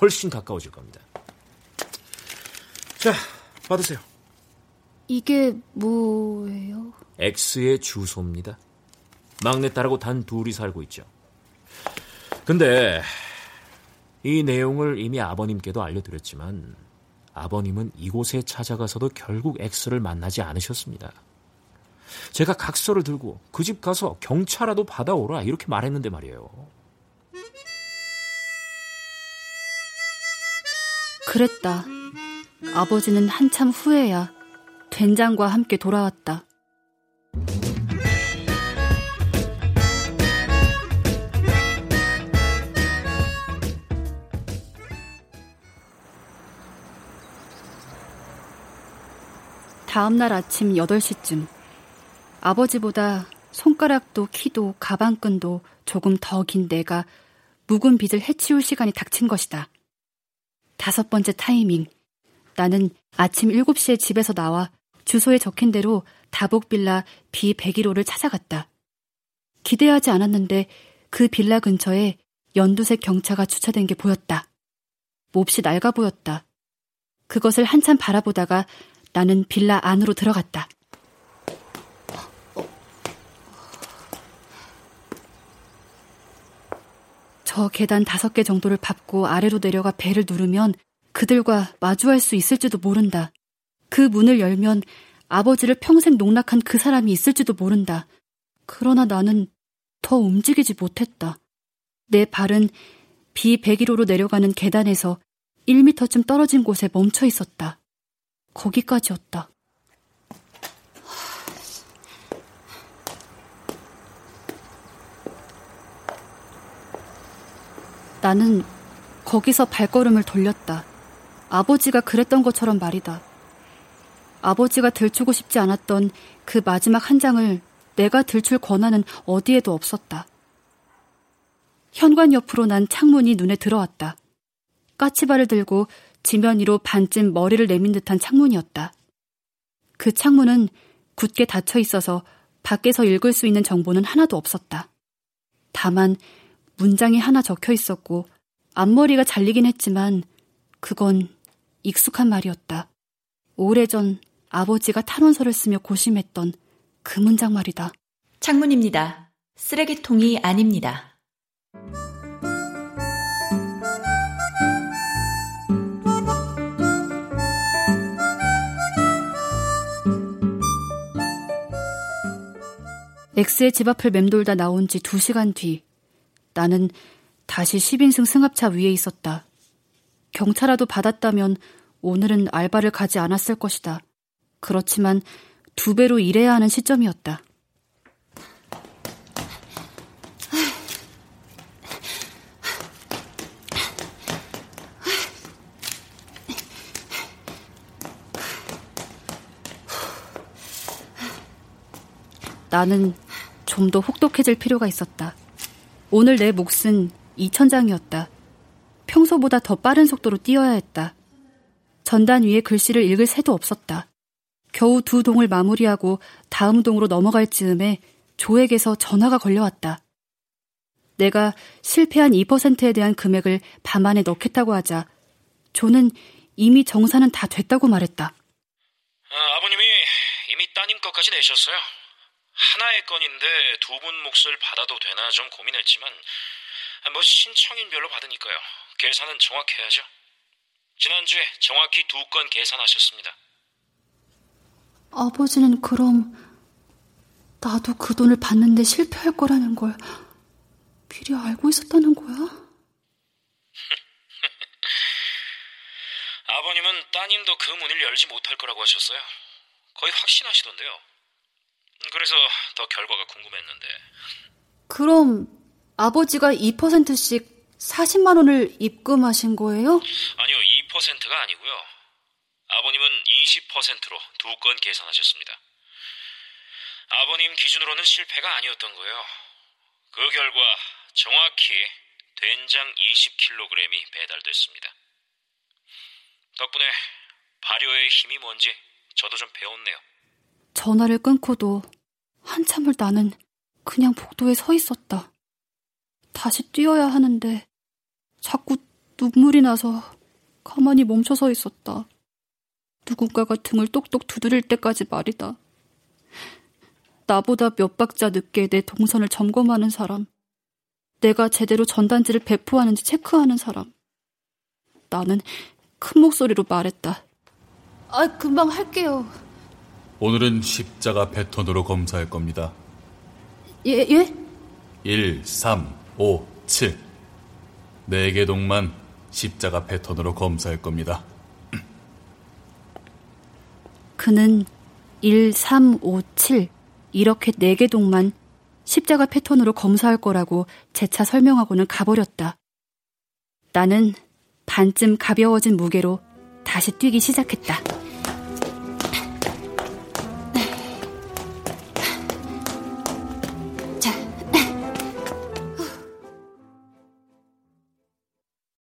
[SPEAKER 1] 훨씬 가까워질 겁니다. 자, 받으세요.
[SPEAKER 3] 이게 뭐예요?
[SPEAKER 1] X의 주소입니다. 막내딸하고 단 둘이 살고 있죠. 근데 이 내용을 이미 아버님께도 알려드렸지만 아버님은 이곳에 찾아가서도 결국 X를 만나지 않으셨습니다. 제가 각서를 들고 그 집 가서 경차라도 받아오라 이렇게 말했는데 말이에요.
[SPEAKER 3] 그랬다. 아버지는 한참 후에야 된장과 함께 돌아왔다. 다음 날 아침 8시쯤 아버지보다 손가락도 키도 가방끈도 조금 더 긴 내가 묵은 빚을 해치울 시간이 닥친 것이다. 다섯 번째 타이밍. 나는 아침 7시에 집에서 나와 주소에 적힌 대로 다복빌라 B101호를 찾아갔다. 기대하지 않았는데 그 빌라 근처에 연두색 경차가 주차된 게 보였다. 몹시 낡아 보였다. 그것을 한참 바라보다가 나는 빌라 안으로 들어갔다. 저 계단 다섯 개 정도를 밟고 아래로 내려가 배를 누르면 그들과 마주할 수 있을지도 모른다. 그 문을 열면 아버지를 평생 농락한 그 사람이 있을지도 모른다. 그러나 나는 더 움직이지 못했다. 내 발은 B101호로 내려가는 계단에서 1미터쯤 떨어진 곳에 멈춰 있었다. 거기까지였다. 나는 거기서 발걸음을 돌렸다. 아버지가 그랬던 것처럼 말이다. 아버지가 들추고 싶지 않았던 그 마지막 한 장을 내가 들출 권한은 어디에도 없었다. 현관 옆으로 난 창문이 눈에 들어왔다. 까치발을 들고 지면 위로 반쯤 머리를 내민 듯한 창문이었다. 그 창문은 굳게 닫혀 있어서 밖에서 읽을 수 있는 정보는 하나도 없었다. 다만 문장이 하나 적혀 있었고 앞머리가 잘리긴 했지만 그건 익숙한 말이었다. 오래전 아버지가 탄원서를 쓰며 고심했던 그 문장 말이다.
[SPEAKER 9] 창문입니다. 쓰레기통이 아닙니다.
[SPEAKER 3] 엑스의 집 앞을 맴돌다 나온 지두 시간 뒤, 나는 다시 10인승 승합차 위에 있었다. 경차라도 받았다면 오늘은 알바를 가지 않았을 것이다. 그렇지만 두 배로 일해야 하는 시점이었다. 나는 좀 더 혹독해질 필요가 있었다. 오늘 내 몫은 2천장이었다. 평소보다 더 빠른 속도로 뛰어야 했다. 전단 위에 글씨를 읽을 새도 없었다. 겨우 두 동을 마무리하고 다음 동으로 넘어갈 즈음에 조에게서 전화가 걸려왔다. 내가 실패한 2%에 대한 금액을 밤 안에 넣겠다고 하자 조는 이미 정산은 다 됐다고 말했다.
[SPEAKER 1] 아, 아버님이 이미 따님 것까지 내셨어요. 하나의 건인데 두 분 몫을 받아도 되나 좀 고민했지만 뭐 신청인별로 받으니까요. 계산은 정확해야죠. 지난주에 정확히 두 건 계산하셨습니다.
[SPEAKER 3] 아버지는 그럼 나도 그 돈을 받는데 실패할 거라는 걸 미리 알고 있었다는 거야?
[SPEAKER 1] 아버님은 따님도 그 문을 열지 못할 거라고 하셨어요. 거의 확신하시던데요. 그래서 더 결과가 궁금했는데.
[SPEAKER 3] 그럼 아버지가 2%씩 40만 원을 입금하신 거예요?
[SPEAKER 1] 아니요, 2%가 아니고요. 아버님은 20%로 두 건 계산하셨습니다. 아버님 기준으로는 실패가 아니었던 거예요. 그 결과 정확히 된장 20kg이 배달됐습니다. 덕분에 발효의 힘이 뭔지 저도 좀 배웠네요.
[SPEAKER 3] 전화를 끊고도 한참을 나는 그냥 복도에 서 있었다. 다시 뛰어야 하는데 자꾸 눈물이 나서 가만히 멈춰 서 있었다. 누군가가 등을 똑똑 두드릴 때까지 말이다. 나보다 몇 박자 늦게 내 동선을 점검하는 사람. 내가 제대로 전단지를 배포하는지 체크하는 사람. 나는 큰 목소리로 말했다. 아, 금방 할게요.
[SPEAKER 16] 오늘은 십자가 패턴으로 검사할 겁니다.
[SPEAKER 3] 예, 예?
[SPEAKER 16] 1, 3, 5, 7. 네 개 동만 십자가 패턴으로 검사할 겁니다.
[SPEAKER 3] 그는 1, 3, 5, 7 이렇게 네 개 동만 십자가 패턴으로 검사할 거라고 재차 설명하고는 가버렸다. 나는 반쯤 가벼워진 무게로 다시 뛰기 시작했다.